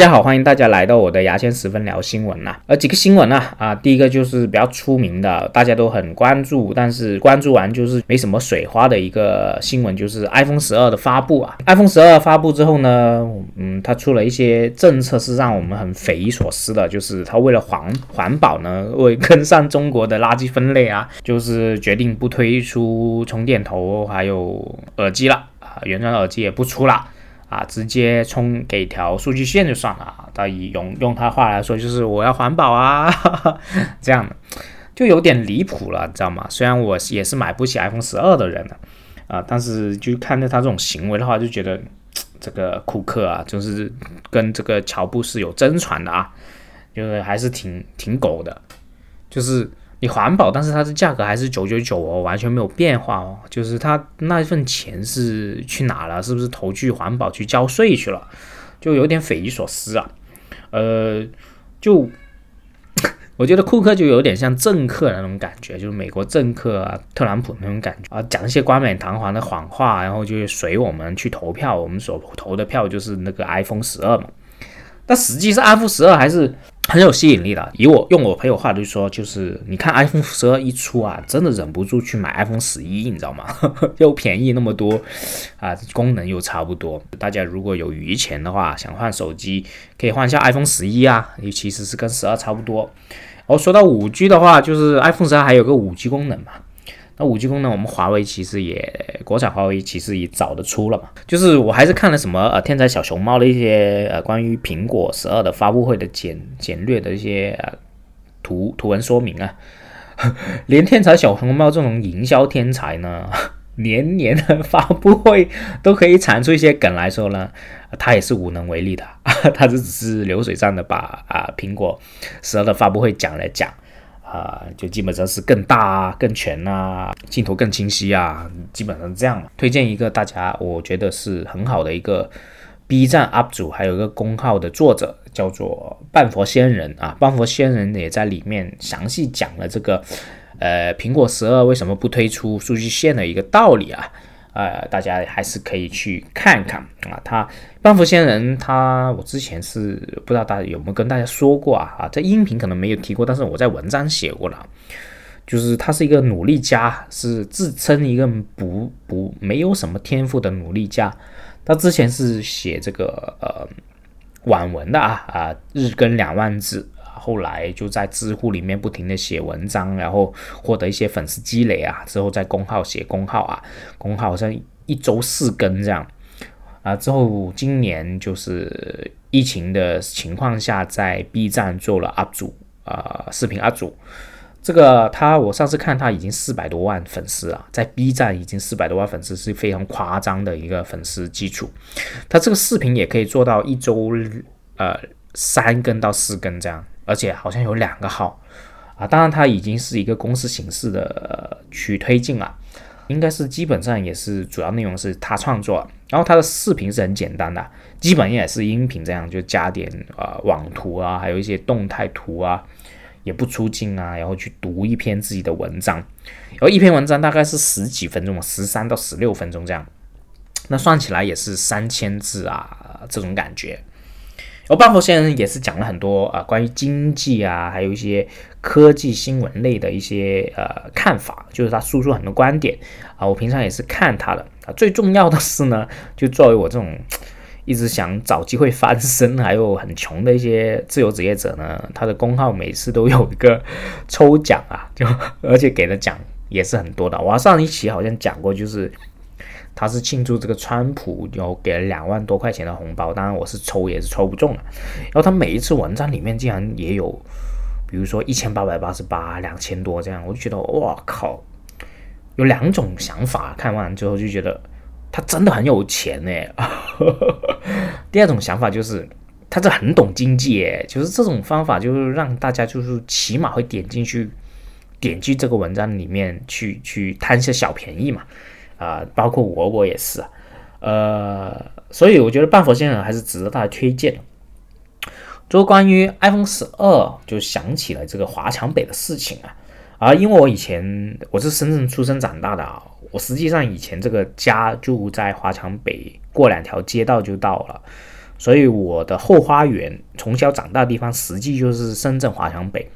大家好，欢迎大家来到我的牙签十分聊新闻呐。呃，几个新闻啊，啊，第一个就是比较出名的，大家都很关注，但是关注完就是没什么水花的一个新闻，就是 iPhone 十二的发布啊。iPhone 十二发布之后呢，嗯，它出了一些政策是让我们很匪夷所思的，就是它为了环环保呢，为跟上中国的垃圾分类啊，就是决定不推出充电头还有耳机了啊，原装耳机也不出了。啊，直接充给条数据线就算了。他以用用他话来说，就是我要环保啊，这样的就有点离谱了，你知道吗？虽然我也是买不起 iPhone 十二的人了啊，但是就看着他这种行为的话，就觉得 这个库克啊，就是跟这个乔布斯有争传的啊，就是还是挺挺狗的，就是。你环保，但是它的价格还是九九九哦，完全没有变化哦。就是它那一份钱是去哪了？是不是投去环保去交税去了？就有点匪夷所思啊。呃，就我觉得库克就有点像政客那种感觉，就是美国政客啊，特朗普那种感觉啊，讲一些冠冕堂皇的谎话，然后就随我们去投票，我们所投的票就是那个 iPhone 十二嘛。但实际上，iPhone 十二还是很有吸引力的。以我用我朋友话就说，就是你看 iPhone 十二一出啊，真的忍不住去买 iPhone 十一，你知道吗？又便宜那么多啊，功能又差不多。大家如果有余钱的话，想换手机，可以换一下 iPhone 十一啊，也其实是跟十二差不多。然后说到五 G 的话，就是 iPhone 十二还有个五 G 功能嘛。那五 G 功能，我们华为其实也，国产华为其实也早的出了嘛。就是我还是看了什么呃天才小熊猫的一些呃关于苹果十二的发布会的简简略的一些呃图图文说明啊。连天才小熊猫这种营销天才呢，年年的发布会都可以产出一些梗来说呢，他也是无能为力的。他这只是流水账的把啊苹果十二的发布会讲来讲。啊，就基本上是更大啊，更全啊，镜头更清晰啊，基本上这样。推荐一个大家，我觉得是很好的一个 B 站 UP 主，还有一个公号的作者，叫做半佛仙人啊。半佛仙人也在里面详细讲了这个，呃，苹果十二为什么不推出数据线的一个道理啊。呃，大家还是可以去看看啊。他半佛仙人，他我之前是不知道大家有没有跟大家说过啊啊，在音频可能没有提过，但是我在文章写过了。就是他是一个努力家，是自称一个不不没有什么天赋的努力家。他之前是写这个呃网文的啊啊，日更两万字。后来就在知乎里面不停的写文章，然后获得一些粉丝积累啊，之后在公号写公号啊，公号好像一周四更这样。啊，之后今年就是疫情的情况下，在 B 站做了 UP 主啊，视频 UP 主，这个他我上次看他已经四百多万粉丝啊，在 B 站已经四百多万粉丝是非常夸张的一个粉丝基础，他这个视频也可以做到一周呃三更到四更这样。而且好像有两个号。啊，当然它已经是一个公司形式的去推进了，应该是基本上也是主要内容是他创作，然后他的视频是很简单的，基本也是音频这样，就加点啊网图啊，还有一些动态图啊，也不出镜啊，然后去读一篇自己的文章，然后一篇文章大概是十几分钟，十三到十六分钟这样，那算起来也是三千字啊，这种感觉。而半佛先生也是讲了很多啊，关于经济啊，还有一些科技新闻类的一些呃看法，就是他输出很多观点啊。我平常也是看他的啊。最重要的是呢，就作为我这种一直想找机会翻身，还有很穷的一些自由职业者呢，他的公号每次都有一个抽奖啊，就 而且给的奖也是很多的。我上一期好像讲过，就是。他是庆祝这个川普有给了两万多块钱的红包，当然我是抽也是抽不中了。然后他每一次文章里面竟然也有，比如说一千八百八十八、两千多这样，我就觉得哇靠，有两种想法。看完之后就觉得他真的很有钱哎。第二种想法就是他这很懂经济哎，就是这种方法就是让大家就是起码会点进去，点击这个文章里面去去贪些小便宜嘛。啊，包括我，我也是，呃，所以我觉得半佛先生还是值得大家推荐的。就关于 iPhone 十二，就想起了这个华强北的事情啊，啊，因为我以前我是深圳出生长大的啊，我实际上以前这个家就在华强北，过两条街道就到了，所以我的后花园从小长大的地方，实际就是深圳华强北。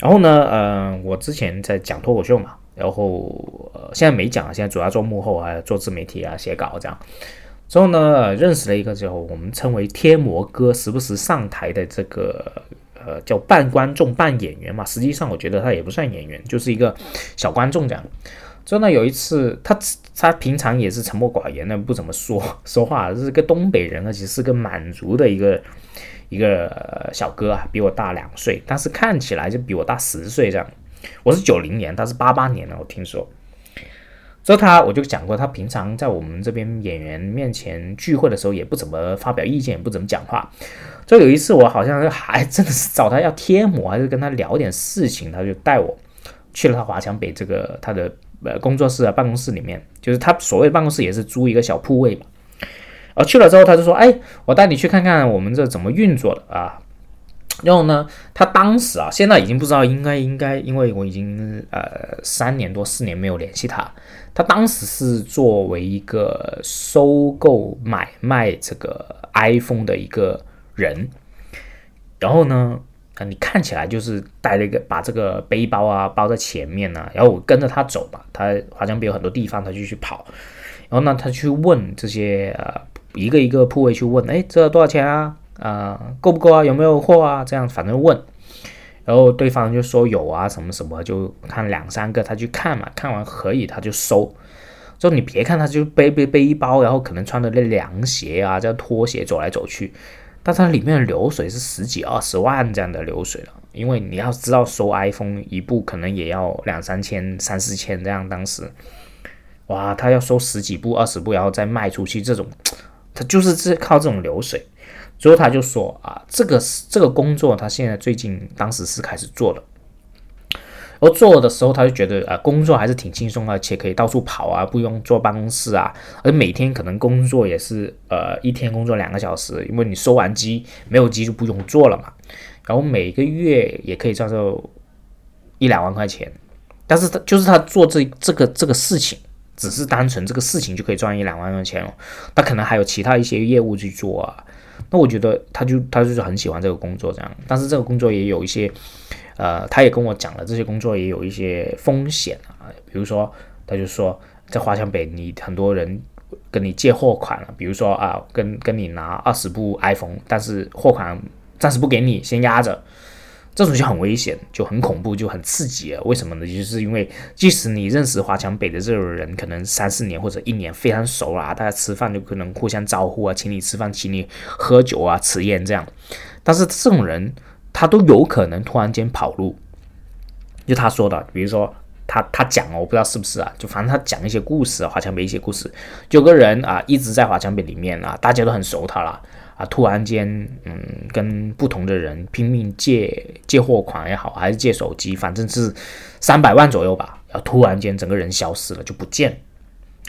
然后呢，呃，我之前在讲脱口秀嘛，然后呃，现在没讲，现在主要做幕后啊，做自媒体啊，写稿这样。之后呢，认识了一个之后，我们称为贴膜哥，时不时上台的这个呃叫半观众半演员嘛。实际上我觉得他也不算演员，就是一个小观众这样。之后呢，有一次他他平常也是沉默寡言的，不怎么说说话，是个东北人，而且是个满族的一个。一个小哥啊，比我大两岁，但是看起来就比我大十岁这样。我是九零年，他是八八年的，我听说。所以他我就讲过，他平常在我们这边演员面前聚会的时候，也不怎么发表意见，也不怎么讲话。就有一次，我好像还真的是找他要贴膜，还是跟他聊点事情，他就带我去了他华强北这个他的呃工作室啊办公室里面，就是他所谓办公室也是租一个小铺位嘛。然后去了之后，他就说：“哎，我带你去看看我们这怎么运作的啊。”然后呢，他当时啊，现在已经不知道应该应该，因为我已经呃三年多四年没有联系他。他当时是作为一个收购买卖这个 iPhone 的一个人。然后呢，啊，你看起来就是带了一个把这个背包啊包在前面呢，然后我跟着他走吧。他好像比有很多地方他就去跑，然后呢，他去问这些呃。一个一个铺位去问，哎，这多少钱啊？啊，够不够啊？有没有货啊？这样反正问，然后对方就说有啊，什么什么，就看两三个，他去看嘛，看完可以他就收。就你别看他就背背背一包，然后可能穿的那凉鞋啊，这拖鞋走来走去，但他里面的流水是十几二十万这样的流水了。因为你要知道收 iPhone 一部可能也要两三千、三四千这样，当时，哇，他要收十几部、二十部，然后再卖出去这种。他就是这靠这种流水，最后他就说啊，这个这个工作他现在最近当时是开始做的，然后做的时候他就觉得啊，工作还是挺轻松，而且可以到处跑啊，不用坐办公室啊，而每天可能工作也是呃一天工作两个小时，因为你收完机没有机就不用做了嘛，然后每个月也可以赚到一两万块钱，但是他就是他做这这个这个事情。只是单纯这个事情就可以赚一两万块钱哦，他可能还有其他一些业务去做啊。那我觉得他就他就是很喜欢这个工作这样，但是这个工作也有一些，呃，他也跟我讲了，这些工作也有一些风险啊。比如说，他就说在华强北，你很多人跟你借货款了，比如说啊，跟跟你拿二十部 iPhone，但是货款暂时不给你，先压着。这种就很危险，就很恐怖，就很刺激啊！为什么呢？就是因为 即使你认识华强北的这种人，可能三四年或者一年非常熟了，大家吃饭就可能互相招呼啊，请你吃饭，请你喝酒啊，吃宴这样。但是这种人他都有可能突然间跑路。就他说的，比如说他他讲，我不知道是不是啊，就反正他讲一些故事，华强北一些故事，有个人啊一直在华强北里面啊，大家都很熟他了。啊！突然间，嗯，跟不同的人拼命借借货款也好，还是借手机，反正是三百万左右吧。然后突然间，整个人消失了，就不见。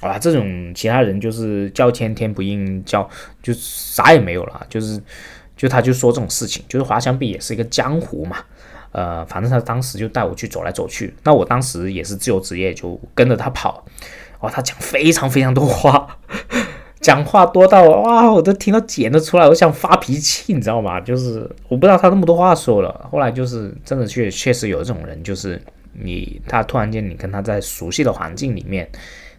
啊，这种其他人就是叫天天不应，叫就啥也没有了。就是，就他就说这种事情，就是华强北也是一个江湖嘛。呃，反正他当时就带我去走来走去。那我当时也是自由职业，就跟着他跑。哇，他讲非常非常多话。讲话多到哇，我都听到剪得出来，我想发脾气，你知道吗？就是我不知道他那么多话说了。后来就是真的确确实有这种人，就是你他突然间你跟他在熟悉的环境里面，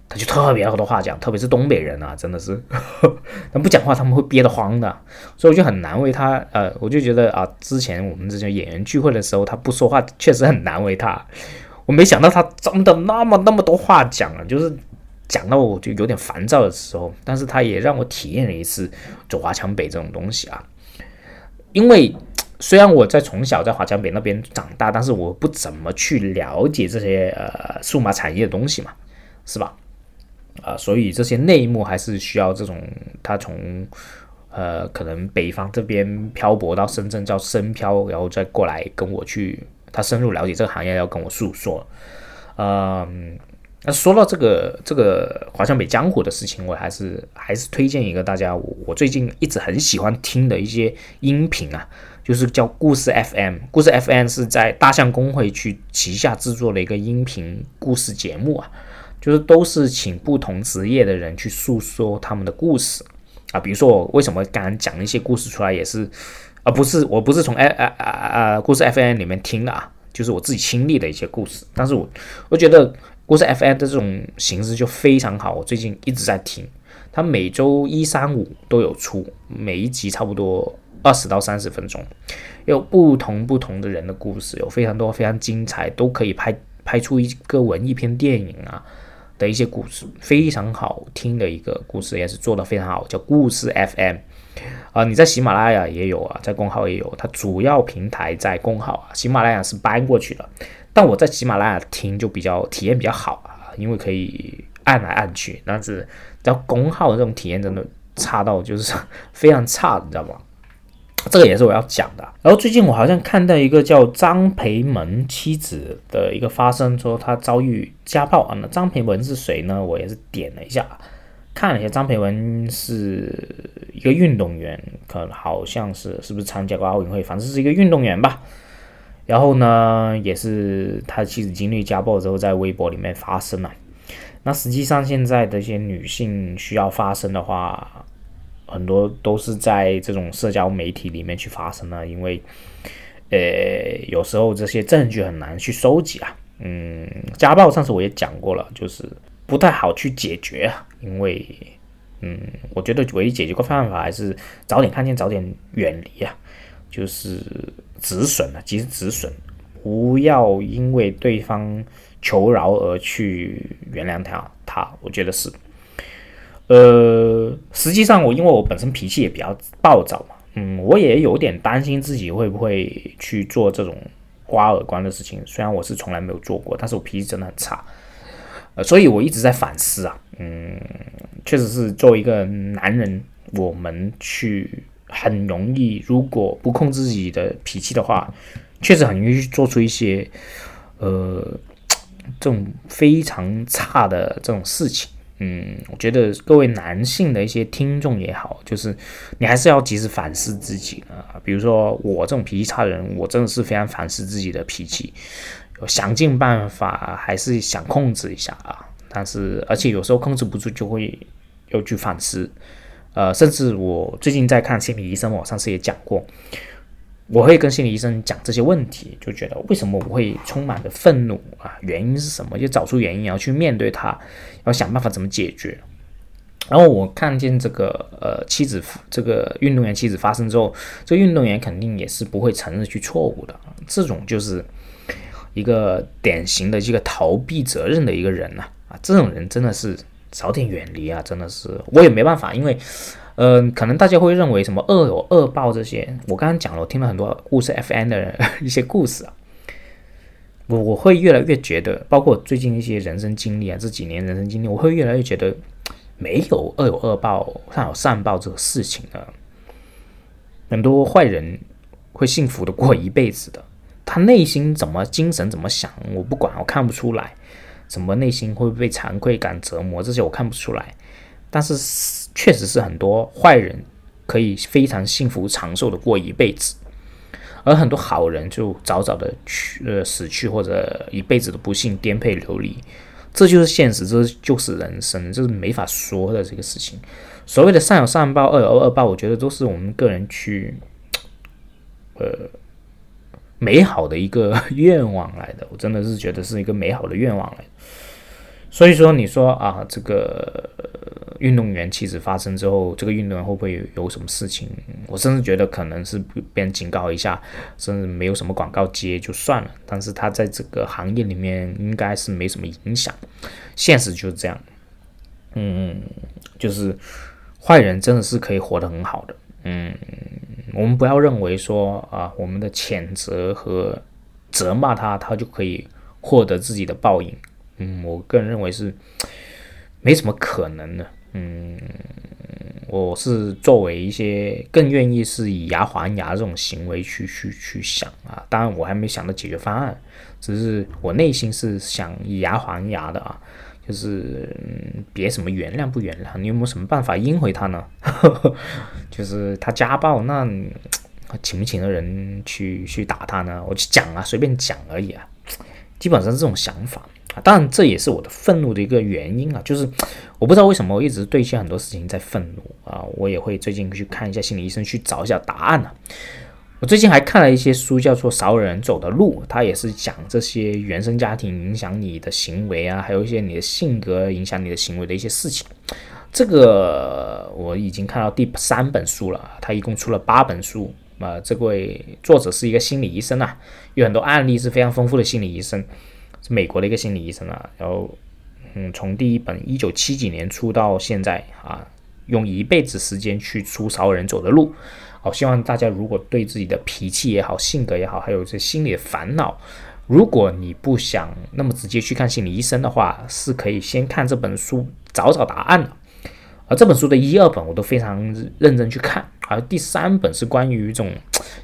他就特别多话讲，特别是东北人啊，真的是，他不讲话他们会憋得慌的，所以我就很难为他。呃，我就觉得啊，之前我们这些演员聚会的时候，他不说话确实很难为他。我没想到他真的那么那么多话讲啊，就是。讲到我就有点烦躁的时候，但是他也让我体验了一次走华强北这种东西啊。因为虽然我在从小在华强北那边长大，但是我不怎么去了解这些呃数码产业的东西嘛，是吧？啊，所以这些内幕还是需要这种他从呃可能北方这边漂泊到深圳叫深漂，然后再过来跟我去他深入了解这个行业，要跟我诉说，嗯。那说到这个这个华强北江湖的事情，我还是还是推荐一个大家，我最近一直很喜欢听的一些音频啊，就是叫故事 FM。故事 FM 是在大象公会去旗下制作的一个音频故事节目啊，就是都是请不同职业的人去诉说他们的故事，啊，比如说我为什么刚刚讲一些故事出来，也是，而不是我不是从 F 啊啊啊故事 FM 里面听的啊，就是我自己亲历的一些故事。但是我我觉得故事 FM 的这种形式就非常好，我最近一直在听，它每周一三五都有出，每一集差不多二十到三十分钟，有不同不同的人的故事，有非常多非常精彩，都可以拍拍出一个文艺片电影啊。的一些故事非常好听的一个故事，也是做的非常好，叫故事 FM 啊，你在喜马拉雅也有啊，在公号也有，它主要平台在公号啊，喜马拉雅是搬过去了，但我在喜马拉雅听就比较体验比较好啊，因为可以按来按去，但是在公号的这种体验真的差到就是非常差，你知道吗？这个也是我要讲的。然后最近我好像看到一个叫张培门妻子的一个发生，说他遭遇家暴啊。那张培文是谁呢？我也是点了一下，看了一下，张培文是一个运动员，可能好像是是不是参加过奥运会，反正是一个运动员吧。然后呢，也是他妻子经历家暴之后，在微博里面发声了。那实际上现在的一些女性需要发声的话。很多都是在这种社交媒体里面去发声的，因为，呃，有时候这些证据很难去收集啊。嗯，家暴上次我也讲过了，就是不太好去解决啊，因为，嗯，我觉得唯一解决个办法还是早点看见，早点远离啊，就是止损啊，及时止损，不要因为对方求饶而去原谅他，他，我觉得是。呃，实际上我因为我本身脾气也比较暴躁嘛，嗯，我也有点担心自己会不会去做这种刮耳光的事情。虽然我是从来没有做过，但是我脾气真的很差，呃，所以我一直在反思啊，嗯，确实是作为一个男人，我们去很容易，如果不控制自己的脾气的话，确实很容易做出一些呃这种非常差的这种事情。嗯，我觉得各位男性的一些听众也好，就是你还是要及时反思自己啊。比如说我这种脾气差的人，我真的是非常反思自己的脾气，想尽办法还是想控制一下啊。但是而且有时候控制不住，就会又去反思。呃，甚至我最近在看心理医生，我上次也讲过。我会跟心理医生讲这些问题，就觉得为什么我会充满着愤怒啊？原因是什么？就找出原因，然后去面对它，要想办法怎么解决。然后我看见这个呃妻子，这个运动员妻子发生之后，这个运动员肯定也是不会承认去错误的。这种就是一个典型的这个逃避责任的一个人呐啊，这种人真的是早点远离啊！真的是我也没办法，因为。嗯，可能大家会认为什么恶有恶报这些，我刚刚讲了，我听了很多故事 FN 的一些故事啊，我我会越来越觉得，包括最近一些人生经历啊，这几年人生经历，我会越来越觉得没有恶有恶报，善有善报这个事情啊。很多坏人会幸福的过一辈子的，他内心怎么精神怎么想，我不管，我看不出来，什么内心会被惭愧感折磨，这些我看不出来，但是。确实是很多坏人可以非常幸福长寿的过一辈子，而很多好人就早早的去呃死去，或者一辈子的不幸颠沛流离，这就是现实，这就是人生，这是没法说的这个事情。所谓的善有善报，恶有恶报，我觉得都是我们个人去呃美好的一个愿望来的。我真的是觉得是一个美好的愿望来的。所以说，你说啊，这个。运动员妻子发生之后，这个运动员会不会有什么事情？我甚至觉得可能是别人警告一下，甚至没有什么广告接就算了。但是他在这个行业里面应该是没什么影响。现实就是这样，嗯，就是坏人真的是可以活得很好的。嗯，我们不要认为说啊，我们的谴责和责骂他，他就可以获得自己的报应。嗯，我个人认为是没什么可能的。嗯，我是作为一些更愿意是以牙还牙这种行为去去去想啊，当然我还没想到解决方案，只是我内心是想以牙还牙的啊，就是别什么原谅不原谅，你有没有什么办法应回他呢？就是他家暴，那请不请的人去去打他呢？我去讲啊，随便讲而已啊，基本上是这种想法。当然这也是我的愤怒的一个原因啊，就是我不知道为什么我一直对一些很多事情在愤怒啊，我也会最近去看一下心理医生去找一下答案呢。我最近还看了一些书，叫做《少有人走的路》，它也是讲这些原生家庭影响你的行为啊，还有一些你的性格影响你的行为的一些事情。这个我已经看到第三本书了，他一共出了八本书。啊，这位作者是一个心理医生啊，有很多案例是非常丰富的心理医生，美国的一个心理医生啊。然后，嗯，从第一本一九七几年出到现在啊，用一辈子时间去出少人走的路。好，希望大家如果对自己的脾气也好、性格也好，还有这心理的烦恼，如果你不想那么直接去看心理医生的话，是可以先看这本书找找答案的。而这本书的一二本我都非常认真去看，而第三本是关于一种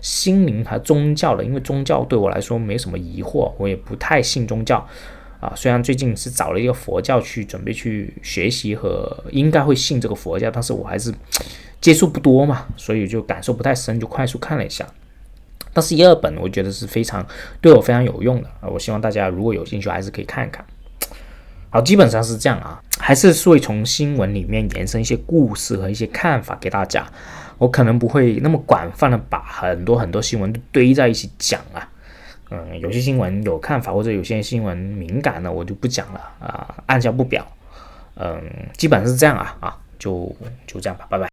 心灵和宗教的，因为宗教对我来说没什么疑惑，我也不太信宗教。啊，虽然最近是找了一个佛教去准备去学习和应该会信这个佛教，但是我还是接触不多嘛，所以就感受不太深，就快速看了一下。但是，一二本我觉得是非常对我非常有用的啊，我希望大家如果有兴趣，还是可以看一看。好，基本上是这样啊，还是会从新闻里面延伸一些故事和一些看法给大家。我可能不会那么广泛的把很多很多新闻都堆在一起讲啊。嗯，有些新闻有看法，或者有些新闻敏感的，我就不讲了啊，按下不表。嗯，基本上是这样啊啊，就就这样吧，拜拜。